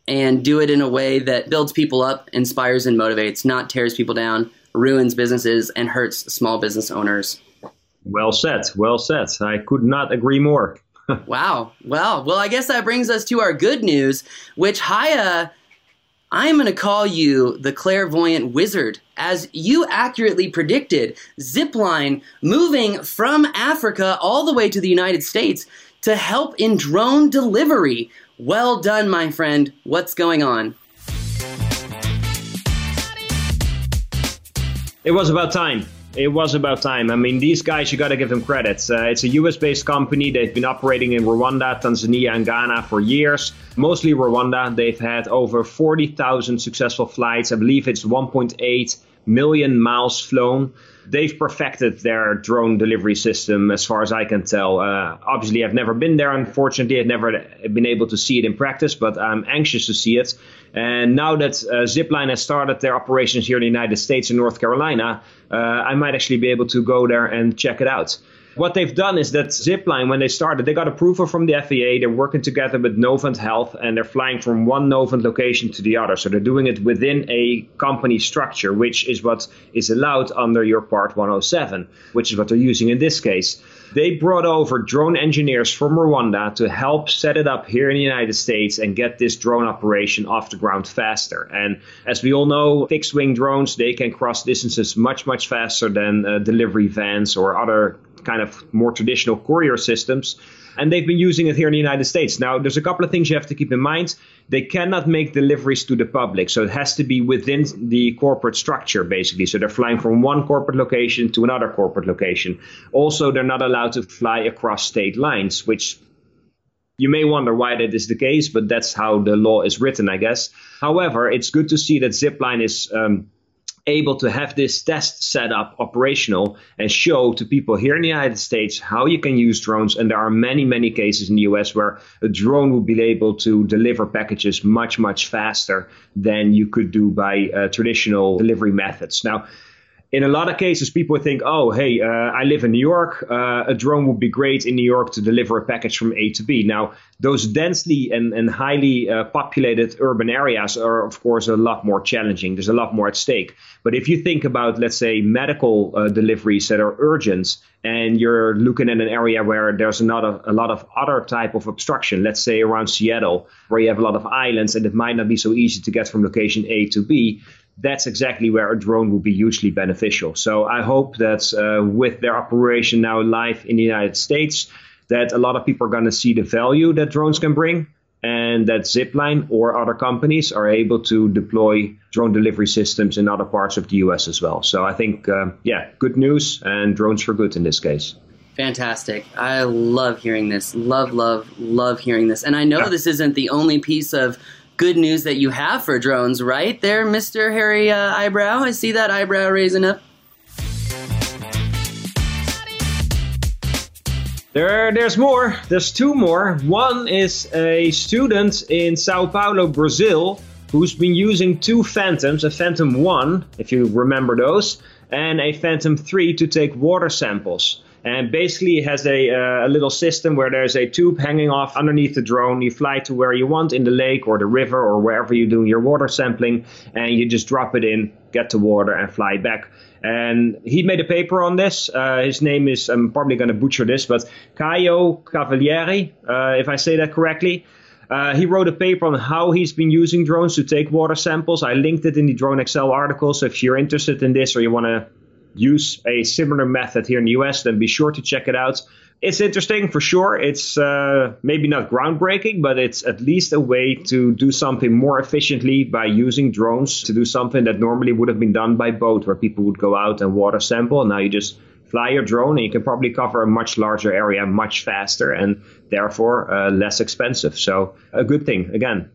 and do it in a way that builds people up, inspires and motivates, not tears people down, ruins businesses, and hurts small business owners. Well said. Well said. I could not agree more. wow. Well, well, I guess that brings us to our good news, which Haye, I'm going to call you the clairvoyant wizard, as you accurately predicted Zipline moving from Africa all the way to the United States to help in drone delivery. Well done, my friend. What's going on? It was about time. It was about time. I mean, these guys, you got to give them credit. Uh, it's a US based company. They've been operating in Rwanda, Tanzania, and Ghana for years. Mostly Rwanda. They've had over 40,000 successful flights. I believe it's 1.8 million miles flown they've perfected their drone delivery system as far as I can tell. Uh, obviously, I've never been there, unfortunately. I've never been able to see it in practice, but I'm anxious to see it. And now that uh, Zipline has started their operations here in the United States in North Carolina, uh, I might actually be able to go there and check it out. What they've done is that Zipline, when they started, they got approval from the FAA. They're working together with Novant Health and they're flying from one Novant location to the other. So they're doing it within a company structure, which is what is allowed under your Part 107, which is what they're using in this case. They brought over drone engineers from Rwanda to help set it up here in the United States and get this drone operation off the ground faster. And as we all know, fixed wing drones, they can cross distances much, much faster than uh, delivery vans or other kind of more traditional courier systems. And they've been using it here in the United States. Now, there's a couple of things you have to keep in mind. They cannot make deliveries to the public, so it has to be within the corporate structure, basically. So they're flying from one corporate location to another corporate location. Also, they're not allowed to fly across state lines, which you may wonder why that is the case, but that's how the law is written, I guess. However, it's good to see that Zipline is um, able to have this test set up operational and show to people here in the United States how you can use drones. And there are many, many cases in the US where a drone will be able to deliver packages much, much faster than you could do by uh, traditional delivery methods. Now, in a lot of cases, people think, oh, hey, uh, I live in New York. Uh, a drone would be great in New York to deliver a package from A to B. Now, those densely and, and highly uh, populated urban areas are, of course, a lot more challenging. There's a lot more at stake. But if you think about, let's say, medical uh, deliveries that are urgent, and you're looking at an area where there's not a, a lot of other type of obstruction, let's say around Seattle, where you have a lot of islands and it might not be so easy to get from location A to B, that's exactly where a drone will be hugely beneficial. So I hope that uh, with their operation now live in the United States, that a lot of people are going to see the value that drones can bring and that Zipline or other companies are able to deploy drone delivery systems in other parts of the US as well. So I think, uh, yeah, good news and drones for good in this case. Fantastic. I love hearing this. Love, love, love hearing this. And I know yeah. this isn't the only piece of good news that you have for drones, right there, Mr. Harry uh, Eyebrow? I see that eyebrow raising up. There, there's more. There's two more. One is a student in Sao Paulo, Brazil, who's been using two Phantoms, a Phantom 1, if you remember those, and a Phantom 3 to take water samples and basically has a, uh, a little system where there's a tube hanging off underneath the drone. You fly to where you want in the lake or the river or wherever you're doing your water sampling, and you just drop it in, get the water, and fly back. And he made a paper on this. Uh, his name is, I'm probably going to butcher this, but Caio Cavalieri, uh, if I say that correctly. Uh, he wrote a paper on how he's been using drones to take water samples. I linked it in the DroneXL article. So if you're interested in this or you want to use a similar method here in the US, then be sure to check it out. It's interesting for sure. It's uh, maybe not groundbreaking, but it's at least a way to do something more efficiently by using drones to do something that normally would have been done by boat, where people would go out and water sample. Now you just fly your drone and you can probably cover a much larger area much faster and therefore uh, less expensive. So a good thing again.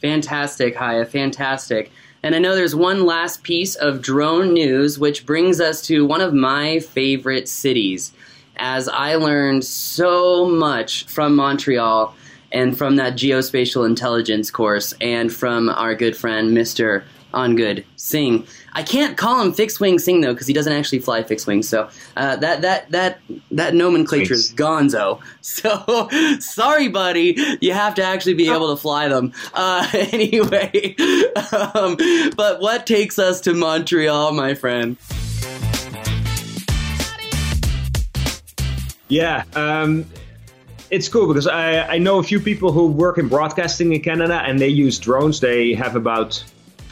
Fantastic, Haye, fantastic. And I know there's one last piece of drone news, which brings us to one of my favorite cities, as I learned so much from Montreal and from that geospatial intelligence course and from our good friend, Mr. Angad Singh. I can't call him fixed wing Singh though because he doesn't actually fly fixed wing. So uh, that that that that nomenclature is gonzo. So sorry, buddy, you have to actually be able to fly them. Uh, anyway, um, but what takes us to Montreal, my friend? Yeah. Um, it's cool because I, I know a few people who work in broadcasting in Canada and they use drones. They have about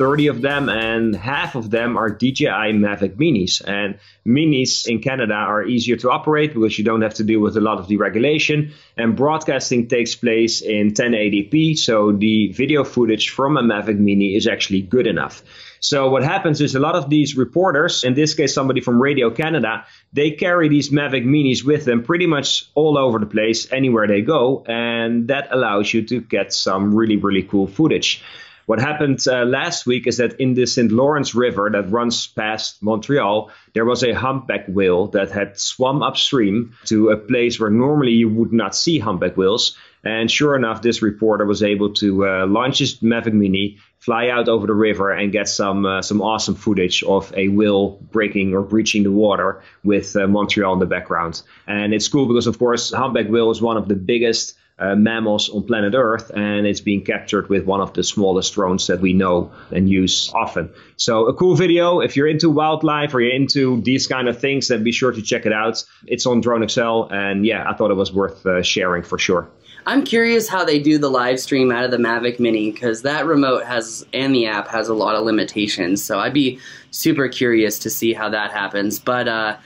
30 of them, and half of them are DJI Mavic Minis. And Minis in Canada are easier to operate because you don't have to deal with a lot of deregulation. And broadcasting takes place in 1080p, so the video footage from a Mavic Mini is actually good enough. So what happens is a lot of these reporters, in this case somebody from Radio Canada, they carry these Mavic Minis with them pretty much all over the place, anywhere they go, and that allows you to get some really really cool footage. What happened uh, last week is that in the St. Lawrence River that runs past Montreal, there was a humpback whale that had swum upstream to a place where normally you would not see humpback whales. And sure enough, this reporter was able to uh, launch his Mavic Mini, fly out over the river, and get some uh, some awesome footage of a whale breaking or breaching the water with uh, Montreal in the background. And it's cool because, of course, humpback whale is one of the biggest uh, mammals on planet Earth, and it's being captured with one of the smallest drones that we know and use often. So, a cool video. If you're into wildlife or you're into these kind of things, then be sure to check it out. It's on DroneXL, and yeah, I thought it was worth uh, sharing for sure. I'm curious how they do the live stream out of the Mavic Mini because that remote has and the app has a lot of limitations. So I'd be super curious to see how that happens. But uh,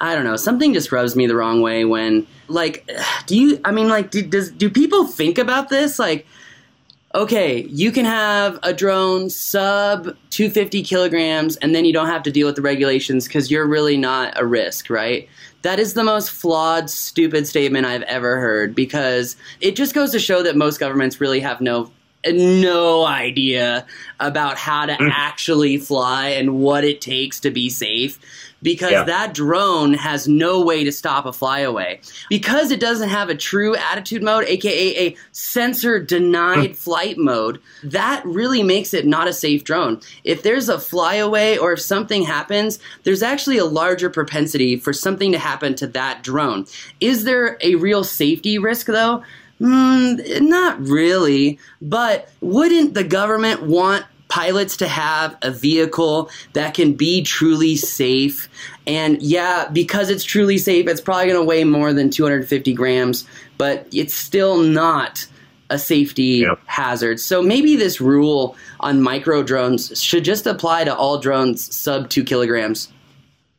I don't know. Something just rubs me the wrong way when, like, do you? I mean, like, do, does do people think about this? Like, okay, you can have a drone sub 250 kilograms, and then you don't have to deal with the regulations because you're really not a risk, right? That is the most flawed, stupid statement I've ever heard because it just goes to show that most governments really have no no idea about how to mm. actually fly and what it takes to be safe because yeah. that drone has no way to stop a flyaway. Because it doesn't have a true attitude mode, aka a sensor denied hmm. flight mode, that really makes it not a safe drone. If there's a flyaway or if something happens, there's actually a larger propensity for something to happen to that drone. Is there a real safety risk though? Mm, not really, but wouldn't the government want pilots to have a vehicle that can be truly safe. And yeah, because it's truly safe, it's probably going to weigh more than 250 grams, but it's still not a safety yep. hazard. So maybe this rule on micro drones should just apply to all drones sub two kilograms.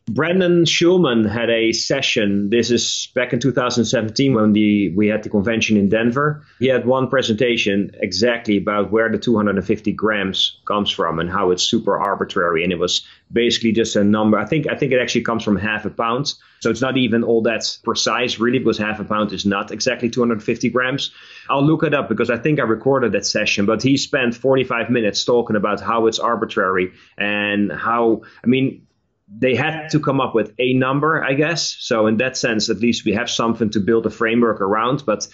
Brendan Schulman had a session. This is back in 2017 when the we had the convention in Denver. He had one presentation exactly about where the 250 grams comes from and how it's super arbitrary. And it was basically just a number. I think I think it actually comes from half a pound. So it's not even all that precise, really, because half a pound is not exactly 250 grams. I'll look it up because I think I recorded that session. But he spent 45 minutes talking about how it's arbitrary and how I mean they had to come up with a number, I guess. So in that sense, at least we have something to build a framework around. But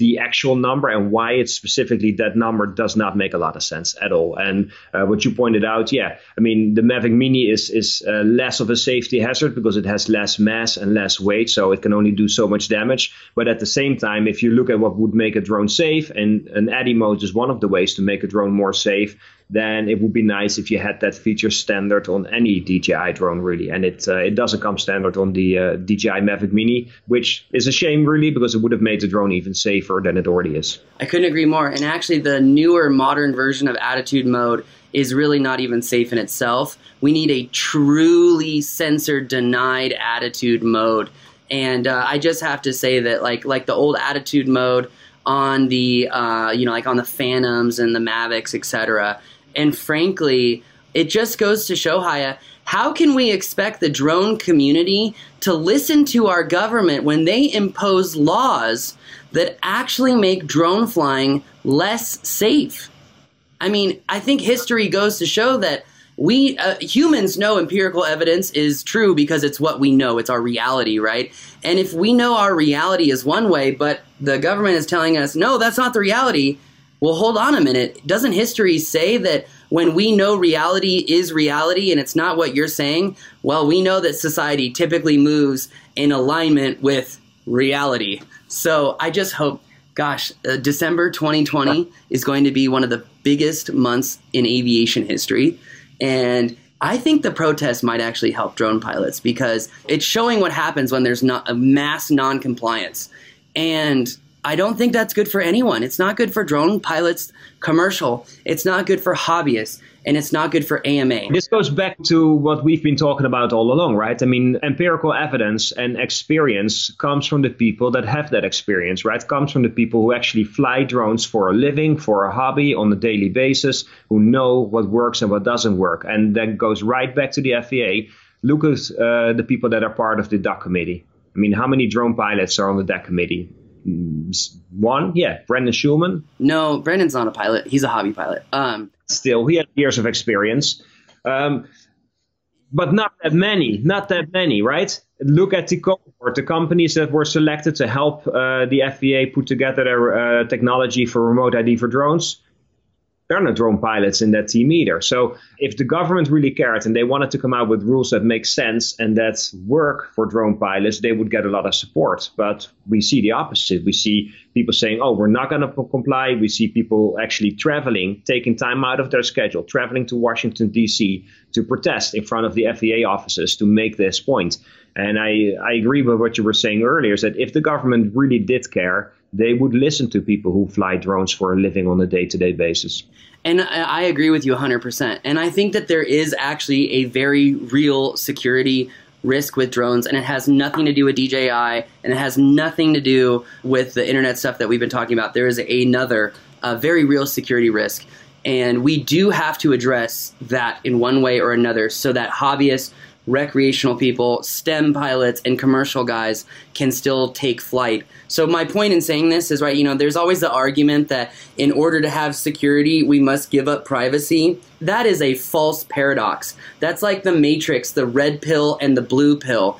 the actual number and why it's specifically that number does not make a lot of sense at all. And uh, what you pointed out, yeah, I mean the Mavic Mini is is uh, less of a safety hazard because it has less mass and less weight, so it can only do so much damage. But at the same time, if you look at what would make a drone safe, and an ATTI mode is one of the ways to make a drone more safe, then it would be nice if you had that feature standard on any DJI drone, really. And it uh, it doesn't come standard on the uh, DJI Mavic Mini, which is a shame, really, because it would have made the drone even safer than it already is. I couldn't agree more. And actually, the newer modern version of Attitude Mode is really not even safe in itself. We need a truly sensor denied Attitude Mode. And uh, I just have to say that, like like the old Attitude Mode on the uh, you know like on the Phantoms and the Mavics, etc and frankly, it just goes to show Haye how can we expect the drone community to listen to our government when they impose laws that actually make drone flying less safe? I mean, I think history goes to show that we uh, humans know empirical evidence is true because it's what we know, it's our reality, right? And if we know our reality is one way, but the government is telling us, no, that's not the reality, well, hold on a minute. Doesn't history say that when we know reality is reality and it's not what you're saying, well, we know that society typically moves in alignment with reality. So I just hope, gosh, uh, December 2020 is going to be one of the biggest months in aviation history. And I think the protest might actually help drone pilots because it's showing what happens when there's not a mass non-compliance. And I don't think that's good for anyone. It's not good for drone pilots, commercial. It's not good for hobbyists and it's not good for AMA. This goes back to what we've been talking about all along, right? I mean, empirical evidence and experience comes from the people that have that experience, right? Comes from the people who actually fly drones for a living, for a hobby on a daily basis, who know what works and what doesn't work. And that goes right back to the FAA. Look at uh, the people that are part of the DAC committee. I mean, how many drone pilots are on the DAC committee? Mm, one, yeah, Brendan Schulman. No, Brendan's not a pilot. He's a hobby pilot. Um, still. He had years of experience. Um, but not that many, not that many, right? Look at the cohort, the companies that were selected to help uh, the FAA put together their uh, technology for remote ID for drones there are no drone pilots in that team either. So if the government really cared and they wanted to come out with rules that make sense and that work for drone pilots, they would get a lot of support. But we see the opposite. We see people saying, oh, we're not going to comply. We see people actually traveling, taking time out of their schedule, traveling to Washington, D.C. to protest in front of the FAA offices to make this point. And I, I agree with what you were saying earlier is that if the government really did care, they would listen to people who fly drones for a living on a day to day basis. And I agree with you 100%. And I think that there is actually a very real security risk with drones, and it has nothing to do with DJI, and it has nothing to do with the internet stuff that we've been talking about. There is another a very real security risk. And we do have to address that in one way or another so that hobbyists, recreational people, STEM pilots, and commercial guys can still take flight. So my point in saying this is right, you know, there's always the argument that in order to have security, we must give up privacy. That is a false paradox. That's like the matrix, the red pill and the blue pill.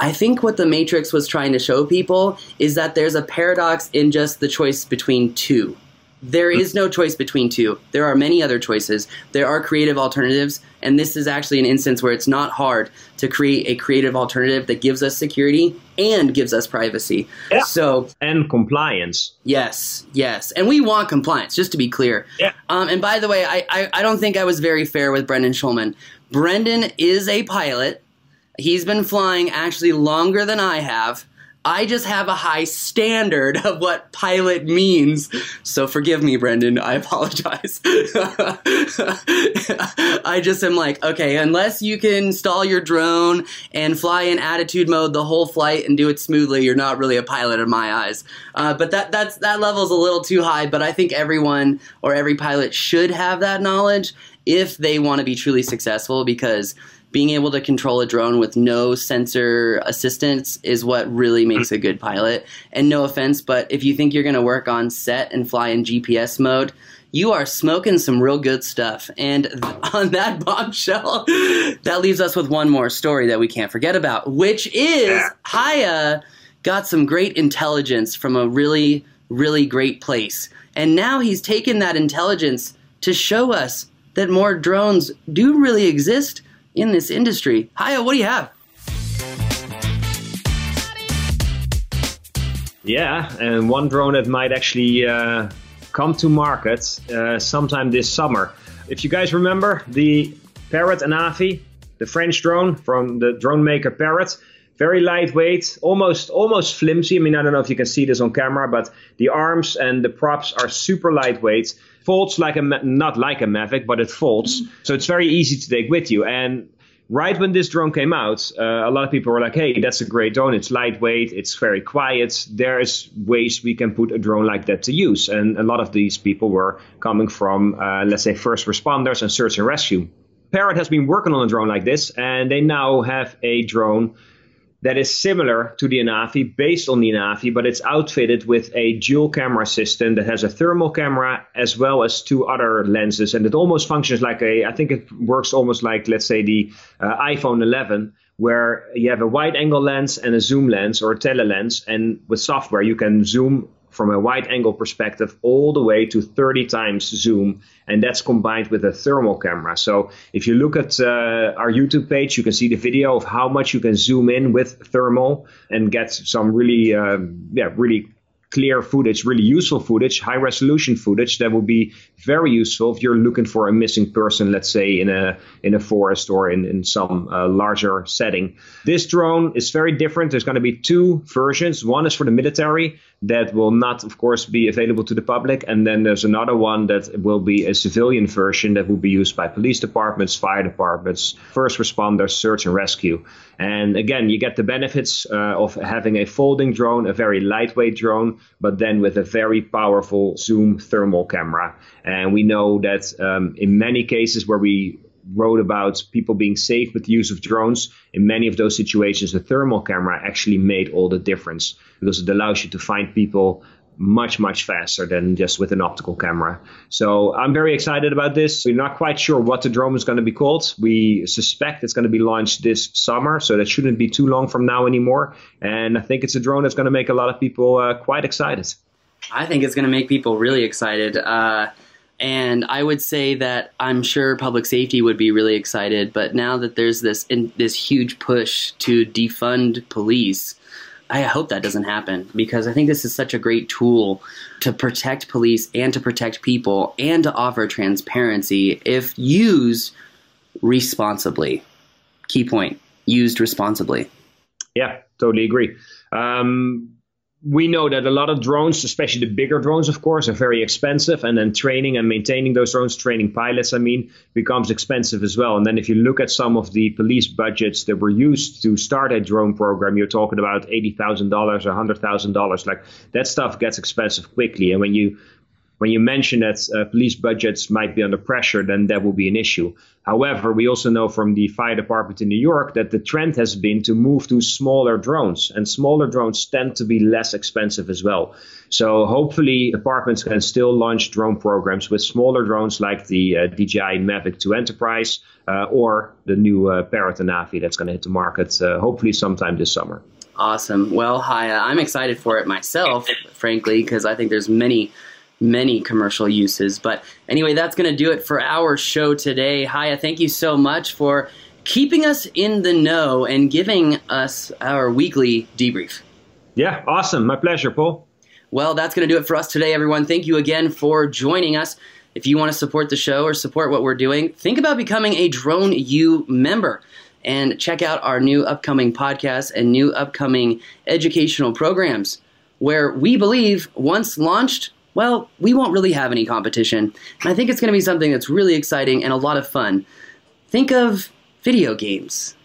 I think what the Matrix was trying to show people is that there's a paradox in just the choice between two. There is no choice between two. There are many other choices. There are creative alternatives, and this is actually an instance where it's not hard to create a creative alternative that gives us security and gives us privacy. Yeah. So and compliance. Yes, yes, and we want compliance. Just to be clear. Yeah. Um, and by the way, I, I I don't think I was very fair with Brendan Schulman. Brendan is a pilot. He's been flying actually longer than I have. I just have a high standard of what pilot means. So forgive me, Brendan. I apologize. I just am like, okay, unless you can stall your drone and fly in attitude mode the whole flight and do it smoothly, you're not really a pilot in my eyes. Uh, but that that's that level's a little too high. But I think everyone or every pilot should have that knowledge if they want to be truly successful because being able to control a drone with no sensor assistance is what really makes a good pilot. And no offense, but if you think you're going to work on set and fly in GPS mode, you are smoking some real good stuff. And on that bombshell, that leaves us with one more story that we can't forget about, which is Haye got some great intelligence from a really, really great place. And now he's taken that intelligence to show us that more drones do really exist in this industry. Haye, what do you have? Yeah, and one drone that might actually uh, come to market uh, sometime this summer. If you guys remember the Parrot Anafi, the French drone from the drone maker Parrot, very lightweight, almost almost flimsy. I mean, I don't know if you can see this on camera, but the arms and the props are super lightweight folds like a not like a Mavic, but it folds, so it's very easy to take with you. And right when this drone came out, uh, a lot of people were like, "Hey, that's a great drone. It's lightweight. It's very quiet. There's ways we can put a drone like that to use." And a lot of these people were coming from, uh, let's say, first responders and search and rescue. Parrot has been working on a drone like this, and they now have a drone that is similar to the Anafi, based on the Anafi, but it's outfitted with a dual camera system that has a thermal camera as well as two other lenses. And it almost functions like a, I think it works almost like, let's say, the uh, iPhone 11, where you have a wide angle lens and a zoom lens or a tele lens. And with software, you can zoom from a wide angle perspective all the way to 30 times zoom and that's combined with a thermal camera. So if you look at uh, our youtube page you can see the video of how much you can zoom in with thermal and get some really uh, yeah really clear footage, really useful footage, high resolution footage that will be very useful if you're looking for a missing person, let's say in a in a forest or in, in some uh, larger setting. This drone is very different. There's going to be two versions. One is for the military that will not, of course, be available to the public, and then there's another one that will be a civilian version that will be used by police departments, fire departments, first responders, search and rescue. And again, you get the benefits uh, of having a folding drone, a very lightweight drone, but then with a very powerful zoom thermal camera. And we know that um, in many cases where we wrote about people being safe with the use of drones, in many of those situations, the thermal camera actually made all the difference because it allows you to find people much, much faster than just with an optical camera. So I'm very excited about this. We're not quite sure what the drone is going to be called. We suspect it's going to be launched this summer, so that shouldn't be too long from now anymore. And I think it's a drone that's going to make a lot of people uh, quite excited. I think it's going to make people really excited. Uh, and I would say that I'm sure public safety would be really excited. But now that there's this in, this huge push to defund police, I hope that doesn't happen because I think this is such a great tool to protect police and to protect people and to offer transparency if used responsibly. Key point: used responsibly. Yeah, totally agree. Um, we know that a lot of drones, especially the bigger drones, of course, are very expensive. And then training and maintaining those drones, training pilots, I mean, becomes expensive as well. And then if you look at some of the police budgets that were used to start a drone program, you're talking about $80,000 or $100,000. Like that stuff gets expensive quickly. And when you when you mention that uh, police budgets might be under pressure, then that will be an issue. However, we also know from the fire department in New York that the trend has been to move to smaller drones, and smaller drones tend to be less expensive as well. So hopefully, departments can still launch drone programs with smaller drones like the uh, DJI Mavic 2 Enterprise uh, or the new uh, Parrot Anafi that's going to hit the market uh, hopefully sometime this summer. Awesome. Well, hi, I'm excited for it myself, frankly, because I think there's many many commercial uses. But anyway, that's going to do it for our show today. Haye, thank you so much for keeping us in the know and giving us our weekly debrief. Yeah, awesome. My pleasure, Paul. Well, that's going to do it for us today, everyone. Thank you again for joining us. If you want to support the show or support what we're doing, think about becoming a Drone U member and check out our new upcoming podcasts and new upcoming educational programs where we believe once launched, well, we won't really have any competition. And I think it's going to be something that's really exciting and a lot of fun. Think of video games.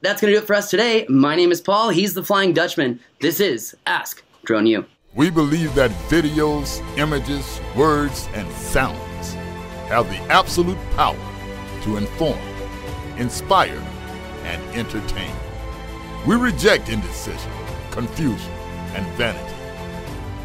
That's going to do it for us today. My name is Paul. He's the Flying Dutchman. This is Ask Drone U. We believe that videos, images, words, and sounds have the absolute power to inform, inspire, and entertain. We reject indecision, confusion, and vanity